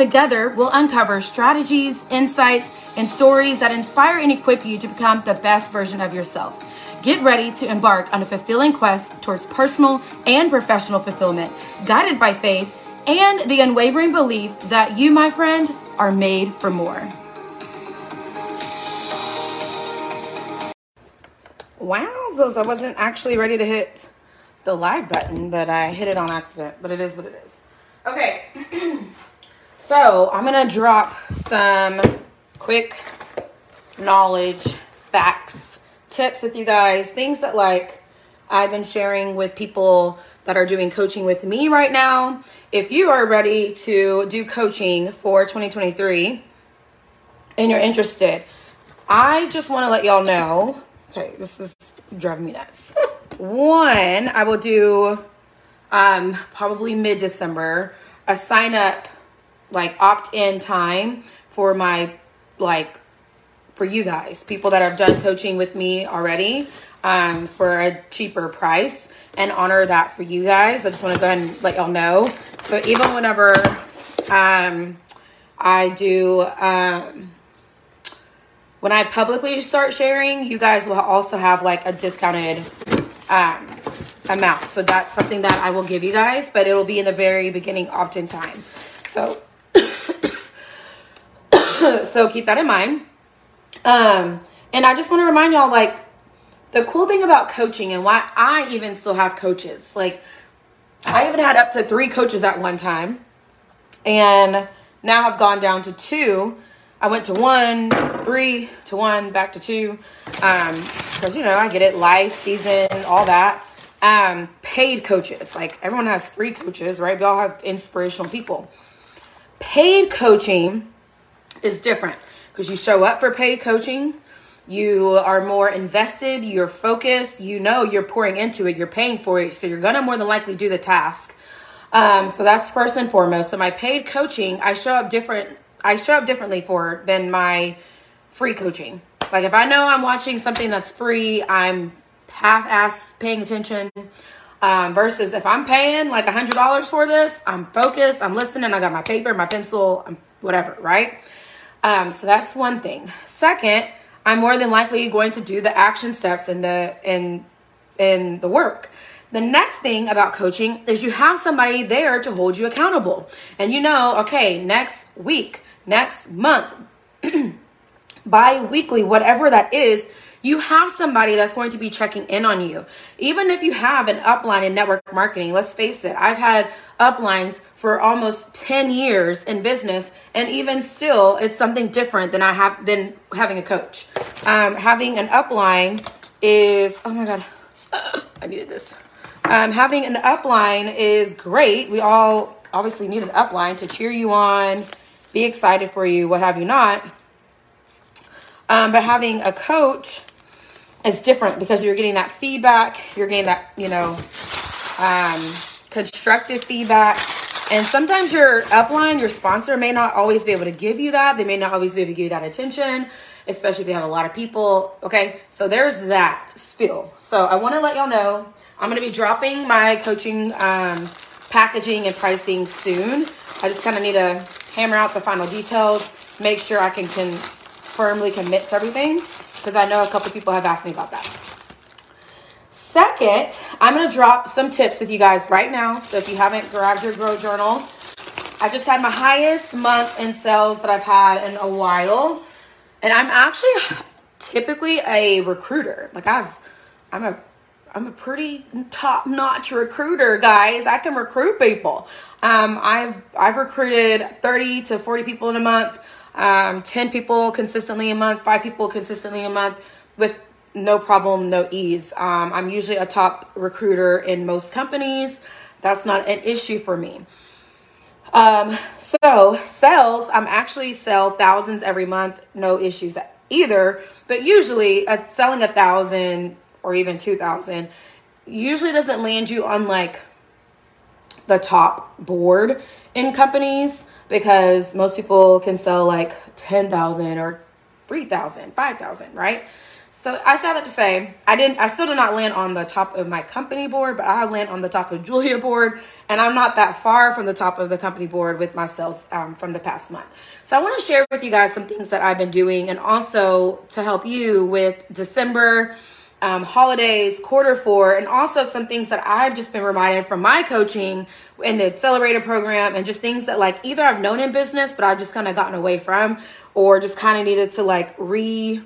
Together, we'll uncover strategies, insights, and stories that inspire and equip you to become the best version of yourself. Get ready to embark on a fulfilling quest towards personal and professional fulfillment, guided by faith and the unwavering belief that you, my friend, are made for more. Wowzers, I wasn't actually ready to hit the live button, but I hit it on accident. But it is what it is. Okay. So I'm gonna drop some quick knowledge, facts, tips with you guys, things that like I've been sharing with people that are doing coaching with me right now. If you are ready to do coaching for 2023 and you're interested, I just want to let y'all know. Okay, this is driving me nuts. One, I will do um probably mid December a sign up like opt in time for my like for you guys, people that have done coaching with me already um, for a cheaper price and honor that for you guys. I just want to go ahead and let y'all know. So even whenever um, I do, um, when I publicly start sharing, you guys will also have like a discounted um, amount. So that's something that I will give you guys, but it'll be in the very beginning in time. So so keep that in mind. Um, and I just want to remind y'all, like, the cool thing about coaching and why I even still have coaches. Like, I even had up to three coaches at one time, and now I've gone down to two. I went to one, three to one, back to two, um, because you know I get it, life, season, all that. Um, paid coaches, like everyone has free coaches, right? We all have inspirational people. Paid coaching is different. Because you show up for paid coaching you are more invested you're focused you know you're pouring into it you're paying for it so you're gonna more than likely do the task. Um, so that's first and foremost. So my paid coaching i show up different i show up differently for than my free coaching. Like if i know i'm watching something that's free i'm half-ass paying attention um, versus if i'm paying like a hundred dollars for this i'm focused i'm listening i got my paper my pencil whatever right um, so that's one thing. Second, I'm more than likely going to do the action steps in the in in the work. The next thing about coaching is you have somebody there to hold you accountable. And you know, okay, next week, next month, bi weekly, whatever that is, you have somebody that's going to be checking in on you. Even if you have an upline in network marketing, let's face it, I've had uplines for almost 10 years in business, and even still, it's something different than I have than having a coach. Um, having an upline is oh my god, I needed this. Um, having an upline is great. We all obviously need an upline to cheer you on, be excited for you, what have you not. Um, but having a coach is different because you're getting that feedback, you're getting that, you know, um, constructive feedback. And sometimes your upline, your sponsor may not always be able to give you that. They may not always be able to give you that attention, especially if they have a lot of people. Okay, so there's that spill. So I want to let y'all know I'm going to be dropping my coaching um, packaging and pricing soon. I just kind of need to hammer out the final details, make sure I can, can firmly commit to everything because I know a couple people have asked me about that. Second, I'm going to drop some tips with you guys right now. So if you haven't grabbed your Grow Journal, I just had my highest month in sales that I've had in a while. And I'm actually typically a recruiter. Like I've I'm a I'm a pretty top-notch recruiter, guys. I can recruit people. Um, I've I've recruited 30 to 40 people in a month um, 10 people consistently a month, five people consistently a month with no problem, no ease. Um, I'm usually a top recruiter in most companies. That's not an issue for me. Um, so sales, I'm actually sell thousands every month, no issues either. But usually, uh, selling a thousand or even two thousand usually doesn't land you on like the top board in companies because most people can sell like 10,000 or 3,000, 5,000, right? So I say that to say I didn't I still did not land on the top of my company board, but I land on the top of Julia board, and I'm not that far from the top of the company board with my sales um, from the past month. So I want to share with you guys some things that I've been doing, and also to help you with December. Um, holidays, quarter four, and also some things that I've just been reminded from my coaching in the accelerator program and just things that like either I've known in business, but I've just kind of gotten away from, or just kind of needed to like re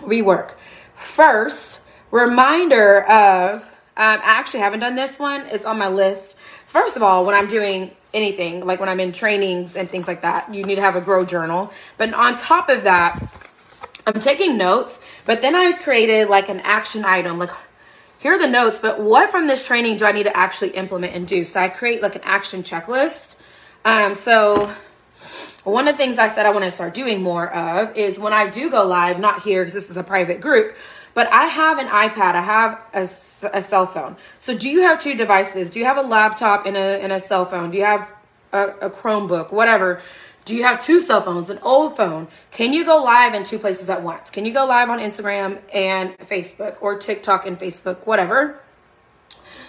rework. First, reminder of, um, I actually haven't done this one, it's on my list. So, first of all, when I'm doing anything, like when I'm in trainings and things like that, you need to have a grow journal. But on top of that, I'm taking notes, but then I created like an action item, like here are the notes, but what from this training do I need to actually implement and do? So I create like an action checklist. Um, so one of the things I said I want to start doing more of is when I do go live, not here because this is a private group, but I have an iPad, I have a, a cell phone. So do you have two devices? Do you have a laptop and a, and a cell phone? Do you have a, a Chromebook, whatever? Do you have two cell phones, an old phone? Can you go live in two places at once? Can you go live on Instagram and Facebook or TikTok and Facebook, whatever?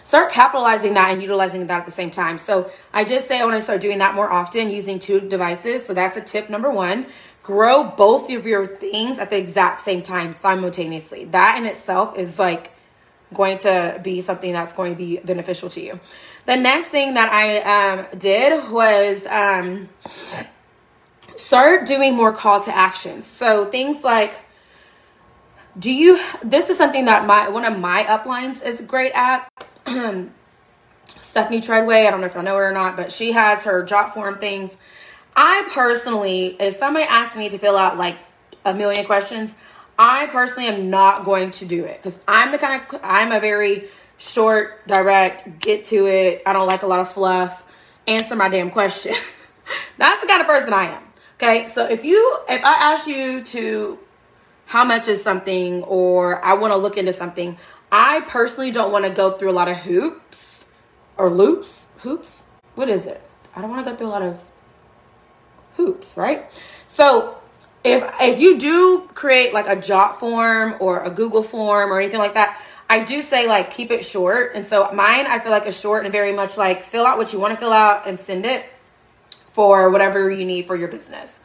start capitalizing that and utilizing that at the same time. So I did say I want to start doing that more often using two devices. So that's a tip number one. Grow both of your things at the exact same time simultaneously. That in itself is like going to be something that's going to be beneficial to you. The next thing that I um, did was um, start doing more call to actions. So things like, do you? This is something that my one of my uplines is great at. Stephanie Treadway, I don't know if I know her or not, but she has her Jotform things. I personally, if somebody asks me to fill out like a million questions, I personally am not going to do it because I'm the kind of I'm a very short, direct, get to it. I don't like a lot of fluff. Answer my damn question. That's the kind of person I am. Okay, so if you if I ask you to how much is something or I want to look into something, I personally don't want to go through a lot of hoops or loops. Hoops? What is it? I don't want to go through a lot of hoops, right? So if if you do create like a Jotform or a Google form or anything like that, I do say like keep it short. And so mine I feel like is short and very much like fill out what you want to fill out and send it for whatever you need for your business.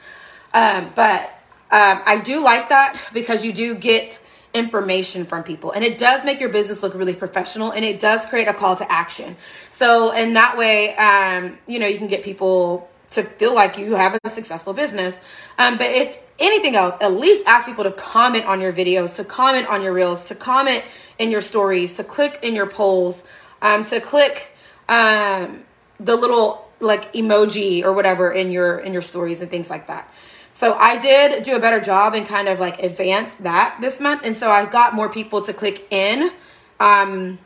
Um, but um, I do like that because you do get information from people and it does make your business look really professional and it does create a call to action so in that way um, you know you can get people to feel like you have a successful business um, but if anything else at least ask people to comment on your videos to comment on your reels to comment in your stories to click in your polls um, to click um, the little like emoji or whatever in your in your stories and things like that so I did do a better job and kind of like advance that this month. And so I got more people to click in um,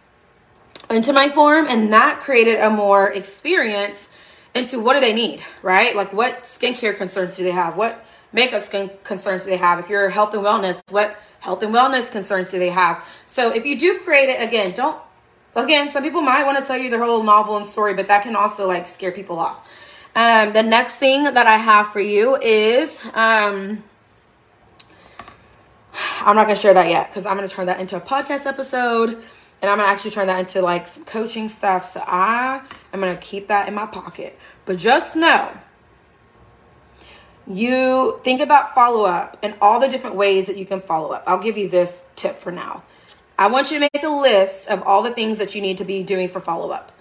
into my form, and that created a more experience into what do they need, right? Like what skincare concerns do they have? What makeup skin concerns do they have? If you're health and wellness, what health and wellness concerns do they have? So if you do create it again, don't again, some people might want to tell you their whole novel and story, but that can also like scare people off. Um, the next thing that I have for you is um, I'm not going to share that yet because I'm going to turn that into a podcast episode and I'm going to actually turn that into like some coaching stuff. So I am going to keep that in my pocket. But just know you think about follow up and all the different ways that you can follow up. I'll give you this tip for now. I want you to make a list of all the things that you need to be doing for follow up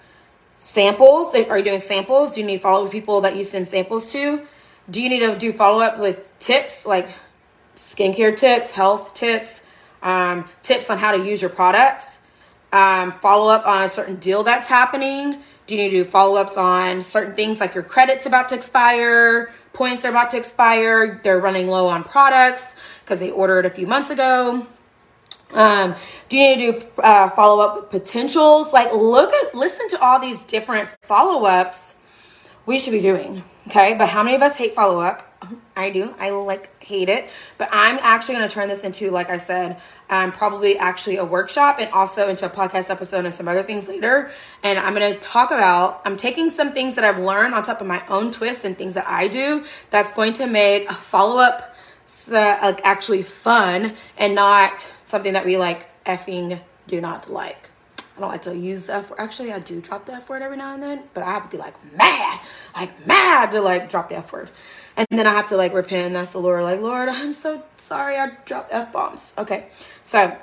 samples are you doing samples? Do you need follow up with people that you send samples to? Do you need to do follow up with tips like skincare tips health tips um, tips on how to use your products? Um, follow up on a certain deal that's happening? Do you need to do follow-ups on certain things like your credits about to expire points are about to expire they're running low on products because they ordered a few months ago um, do you need to do uh, follow up with potentials? Like, look at, listen to all these different follow ups we should be doing. Okay, but how many of us hate follow up? I do. I like hate it. But I'm actually going to turn this into, like I said, um, probably actually a workshop and also into a podcast episode and some other things later. And I'm going to talk about, I'm taking some things that I've learned on top of my own twist and things that I do that's going to make a follow up uh, actually fun and not something that we like effing do not like. I don't like to use the F word. Actually, I do drop the F word every now and then, but I have to be like mad, like mad to like drop the F word. And then I have to like repent ask the Lord, like, Lord, I'm so sorry I dropped F bombs. Okay, so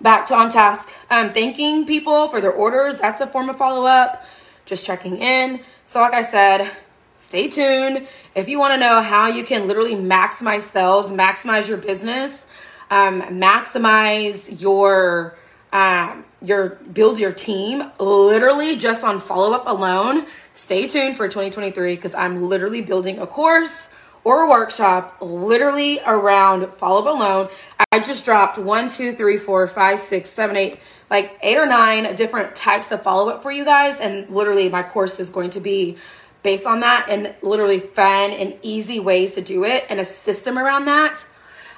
back to on task. Um, thanking people for their orders. That's a form of follow up. Just checking in. So, like I said, stay tuned. If you want to know how you can literally maximize sales, maximize your business, um, maximize your um, your build your team. Literally just on follow up alone stay tuned for 2023 because i'm literally building a course or a workshop literally around follow up alone. I just dropped one two three four five six seven eight like eight or nine different types of follow up for you guys and literally my course is going to be based on that and literally fun and easy ways to do it and a system around that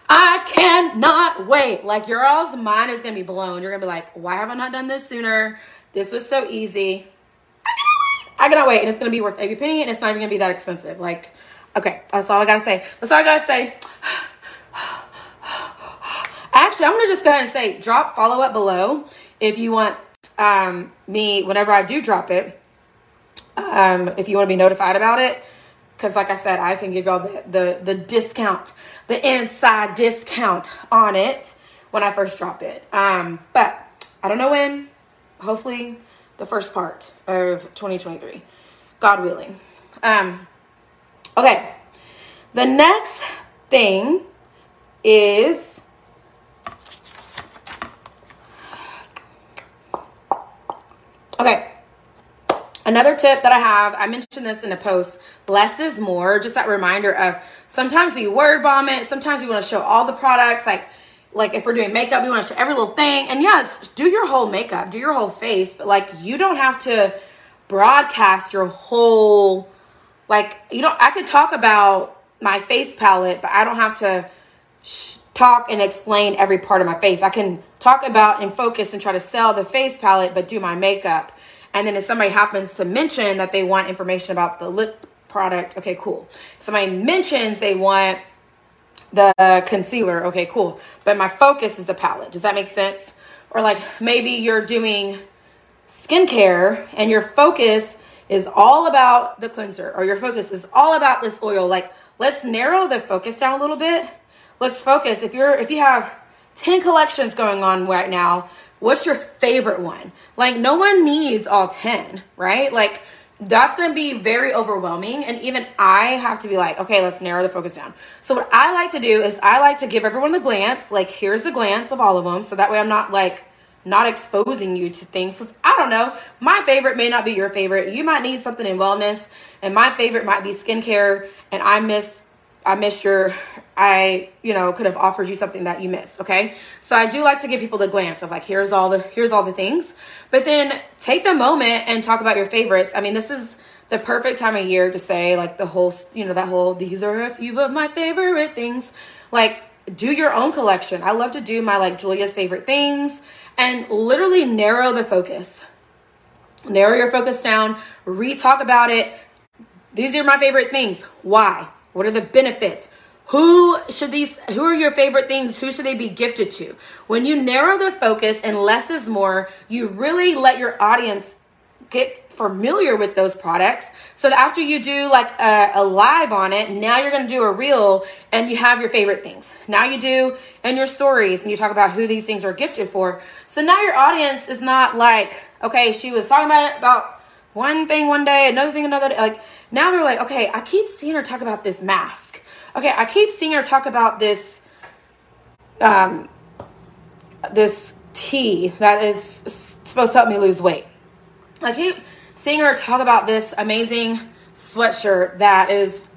I cannot wait. Like your all's mind is gonna be blown. You're gonna be like, why have I not done this sooner? This was so easy. I cannot wait. I cannot wait. And it's gonna be worth every penny and it's not even gonna be that expensive. Like, okay, that's all I gotta say. That's all I gotta say. Actually, I'm gonna just go ahead and say drop follow up below if you want um, me whenever I do drop it. Um, if you want to be notified about it because like i said i can give y'all the, the the discount the inside discount on it when i first drop it. Um but i don't know when. Hopefully the first part of 2023 god willing. Um okay. The next thing is okay Another tip that I have, I mentioned this in a post less is more. Just that reminder of sometimes we word vomit, sometimes we want to show all the products. Like, like if we're doing makeup, we want to show every little thing. And yes, do your whole makeup, do your whole face, but like you don't have to broadcast your whole like you don't I could talk about my face palette, but I don't have to sh- talk and explain every part of my face. I can talk about and focus and try to sell the face palette, but do my makeup and then if somebody happens to mention that they want information about the lip product, okay, cool. If somebody mentions they want the concealer, okay, cool. But my focus is the palette. Does that make sense? Or like maybe you're doing skincare and your focus is all about the cleanser or your focus is all about this oil. Like let's narrow the focus down a little bit. Let's focus. If you're if you have 10 collections going on right now, What's your favorite one? Like, no one needs all 10, right? Like, that's going to be very overwhelming. And even I have to be like, okay, let's narrow the focus down. So, what I like to do is I like to give everyone the glance, like, here's the glance of all of them. So that way I'm not like, not exposing you to things. I don't know, my favorite may not be your favorite. You might need something in wellness, and my favorite might be skincare, and I miss I missed your, I, you know, could have offered you something that you missed. Okay. So I do like to give people the glance of like, here's all the, here's all the things, but then take the moment and talk about your favorites. I mean, this is the perfect time of year to say like the whole, you know, that whole, these are a few of my favorite things. Like, do your own collection. I love to do my like Julia's favorite things and literally narrow the focus. Narrow your focus down, re talk about it. These are my favorite things. Why? What are the benefits? Who should these who are your favorite things? Who should they be gifted to? When you narrow the focus and less is more, you really let your audience get familiar with those products so that after you do like a, a live on it now you're going to do a reel and you have your favorite things now you do in your stories and you talk about who these things are gifted for so now your audience is not like okay she was talking about about one thing one day another thing another day like now they're like, okay, I keep seeing her talk about this mask. Okay, I keep seeing her talk about this um this tea that is supposed to help me lose weight. I keep seeing her talk about this amazing sweatshirt that is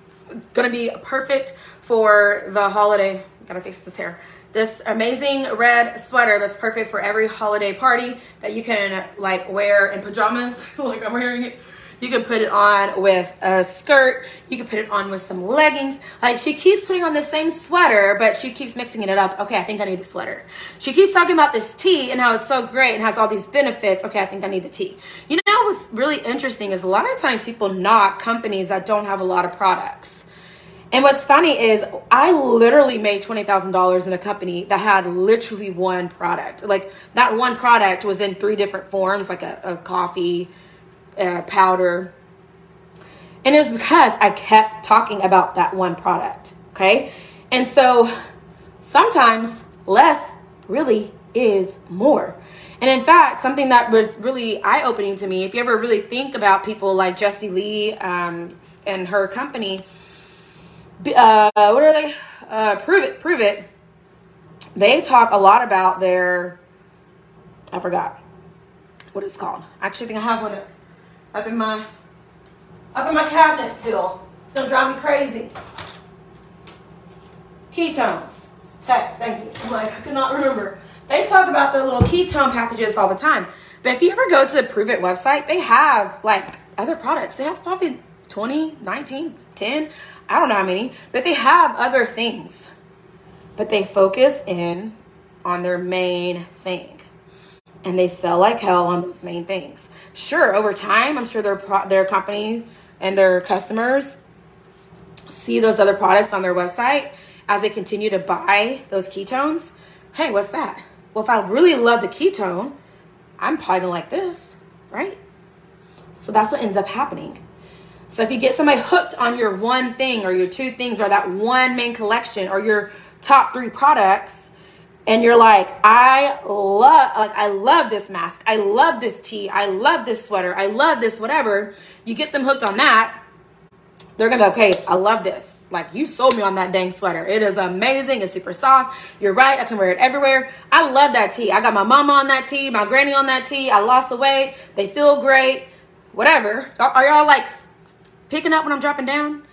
going to be perfect for the holiday. Gotta fix this hair. This amazing red sweater that's perfect for every holiday party that you can like wear in pajamas, like I'm wearing it You can put it on with a skirt. You can put it on with some leggings. Like she keeps putting on the same sweater, but she keeps mixing it up. Okay, I think I need the sweater. She keeps talking about this tea and how it's so great and has all these benefits. Okay, I think I need the tea. You know what's really interesting is a lot of times people knock companies that don't have a lot of products. And what's funny is I literally made $20,000 in a company that had literally one product. Like that one product was in three different forms, like a, a coffee, a powder. And it was because I kept talking about that one product. Okay. And so sometimes less really is more. And in fact, something that was really eye opening to me, if you ever really think about people like Jessie Lee um, and her company, uh, what are they? Uh, Pruvit, prove it. They talk a lot about their. I forgot what it's called. I actually think I have one up in my up in my cabinet still. It's gonna drive me crazy. Ketones. Okay, thank you. I'm like I cannot remember. They talk about their little ketone packages all the time. But if you ever go to the Pruvit website, they have like other products. They have probably 20, 19, 10. I don't know how many, but they have other things. But they focus in on their main thing. And they sell like hell on those main things. Sure, over time, I'm sure their their company and their customers see those other products on their website as they continue to buy those ketones. Hey, what's that? Well, if I really love the ketone, I'm probably gonna like this, right? So that's what ends up happening. So if you get somebody hooked on your one thing or your two things or that one main collection or your top three products, and you're like, I love like I love this mask, I love this tea, I love this sweater, I love this whatever, you get them hooked on that, they're gonna be okay, I love this. Like you sold me on that dang sweater. It is amazing. It's super soft. You're right. I can wear it everywhere. I love that tea. I got my mama on that tea, my granny on that tea. I lost the weight. They feel great. Whatever. Are y'all like picking up when I'm dropping down.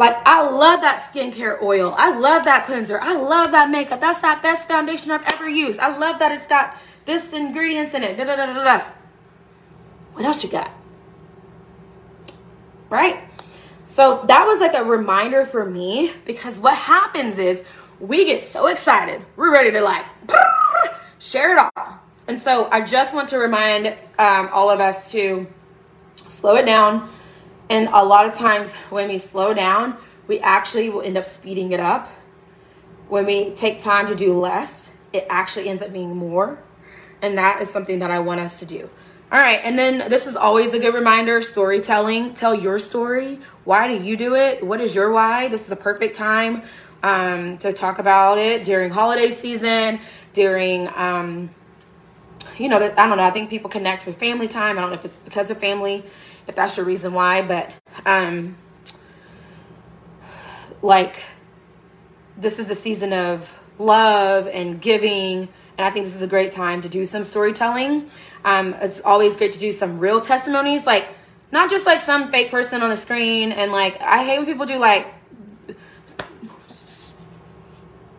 Like, I love that skincare oil. I love that cleanser. I love that makeup. That's that best foundation I've ever used. I love that it's got this ingredients in it. Da, da, da, da, da. What else you got? Right? So that was like a reminder for me because what happens is we get so excited. We're ready to like share it all. And so I just want to remind um, all of us to slow it down and a lot of times when we slow down, we actually will end up speeding it up. When we take time to do less, it actually ends up being more. And that is something that I want us to do. All right, and then this is always a good reminder storytelling. Tell your story. Why do you do it? What is your why? This is a perfect time um, to talk about it during holiday season, during, um, you know, I don't know. I think people connect with family time. I don't know if it's because of family if that's your reason why, but um like this is the season of love and giving and I think this is a great time to do some storytelling. Um, it's always great to do some real testimonies, like not just like some fake person on the screen. And like, I hate when people do like,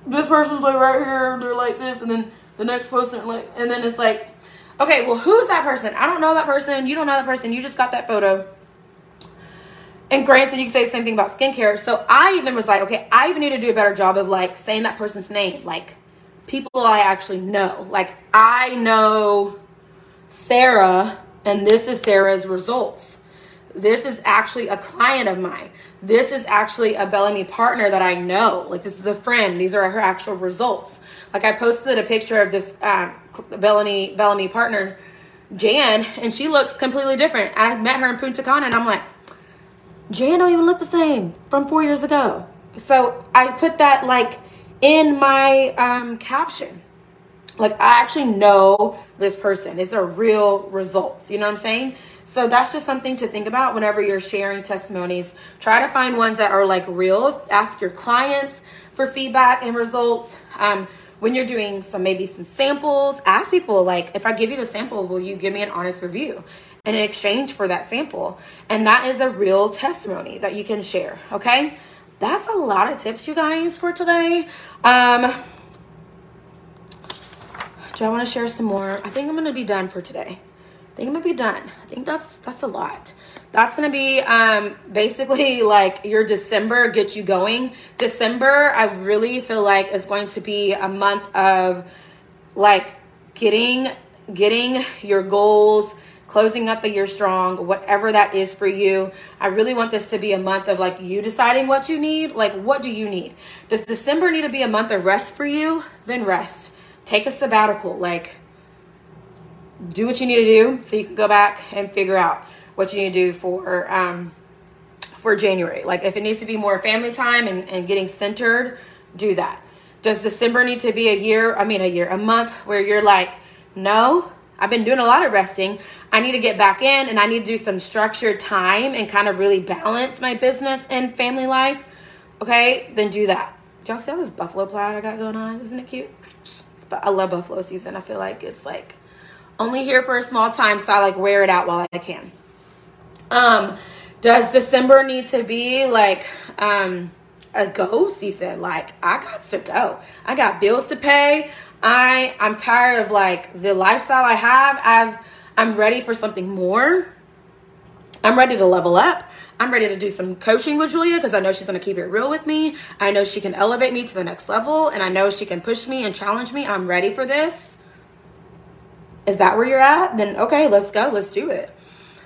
this person's like right here, they're like this, and then the next person like, and then it's like, Okay, well, who's that person? I don't know that person. You don't know that person. You just got that photo. And granted, you can say the same thing about skincare. So I even was like, okay, I even need to do a better job of like saying that person's name. Like people I actually know. Like I know Sarah, and this is Sarah's results. This is actually a client of mine. This is actually a Bellamy partner that I know. Like this is a friend. These are her actual results. Like I posted a picture of this um, Bellamy Bellamy partner, Jan, and she looks completely different. I met her in Punta Cana, and I'm like, Jan don't even look the same from four years ago. So I put that like in my um, caption. Like I actually know this person. These are real results. You know what I'm saying? So that's just something to think about whenever you're sharing testimonies. Try to find ones that are like real. Ask your clients for feedback and results. Um, when you're doing some maybe some samples, ask people like, if I give you the sample, will you give me an honest review? in exchange for that sample. And that is a real testimony that you can share. Okay. That's a lot of tips, you guys, for today. Um, do I want to share some more? I think I'm gonna be done for today. I think I'm gonna be done. I think that's that's a lot. that's gonna be um, basically like your December get you going. December, I really feel like is going to be a month of like getting getting your goals closing up the year strong, whatever that is for you. I really want this to be a month of like you deciding what you need. Like, what do you need? Does December need to be a month of rest for you? Then rest. Take a sabbatical. Like, do what you need to do so you can go back and figure out what you need to do for um, for January. Like, if it needs to be more family time and, and getting centered, do that. Does December need to be a year? I mean, a year, a month where you're like, no, I've been doing a lot of resting. I need to get back in and I need to do some structured time and kind of really balance my business and family life. Okay, then do that. Y'all see all this buffalo plaid I got going on? Isn't it cute? But I love buffalo season. I feel like it's like only here for a small time, so I like wear it out while I can. Um, does December need to be like um a go season? Like I got to go. I got bills to pay. I I'm tired of like the lifestyle I have. I've I'm ready for something more. I'm ready to level up. I'm ready to do some coaching with Julia because I know she's going to keep it real with me. I know she can elevate me to the next level and I know she can push me and challenge me. I'm ready for this. Is that where you're at? Then okay, let's go. Let's do it.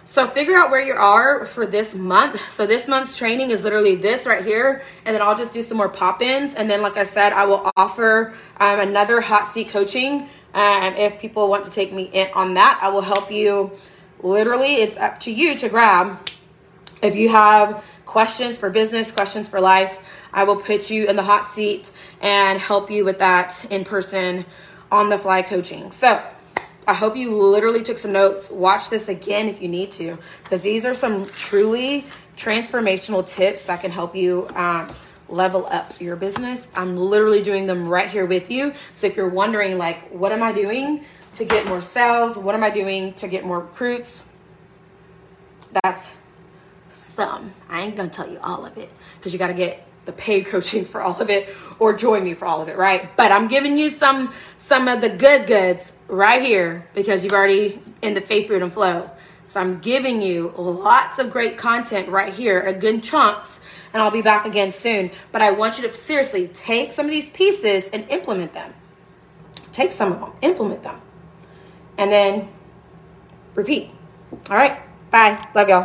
So figure out where you are for this month. So this month's training is literally this right here, and then I'll just do some more pop-ins. And then, like I said, I will offer um, another hot seat coaching. Um, if people want to take me in on that, I will help you. Literally, it's up to you to grab. If you have questions for business, questions for life, I will put you in the hot seat and help you with that in person on the fly coaching. So I hope you literally took some notes. Watch this again if you need to, because these are some truly transformational tips that can help you um, level up your business. I'm literally doing them right here with you. So if you're wondering, like, what am I doing to get more sales? What am I doing to get more recruits? That's some. I ain't gonna tell you all of it because you got to get the paid coaching for all of it or join me for all of it, right? But I'm giving you some some of the good goods right here because you've already in the faith fruit and flow. So I'm giving you lots of great content right here, a good chunks, and I'll be back again soon. But I want you to seriously take some of these pieces and implement them. Take some of them, implement them, and then repeat. All right, bye. Love y'all.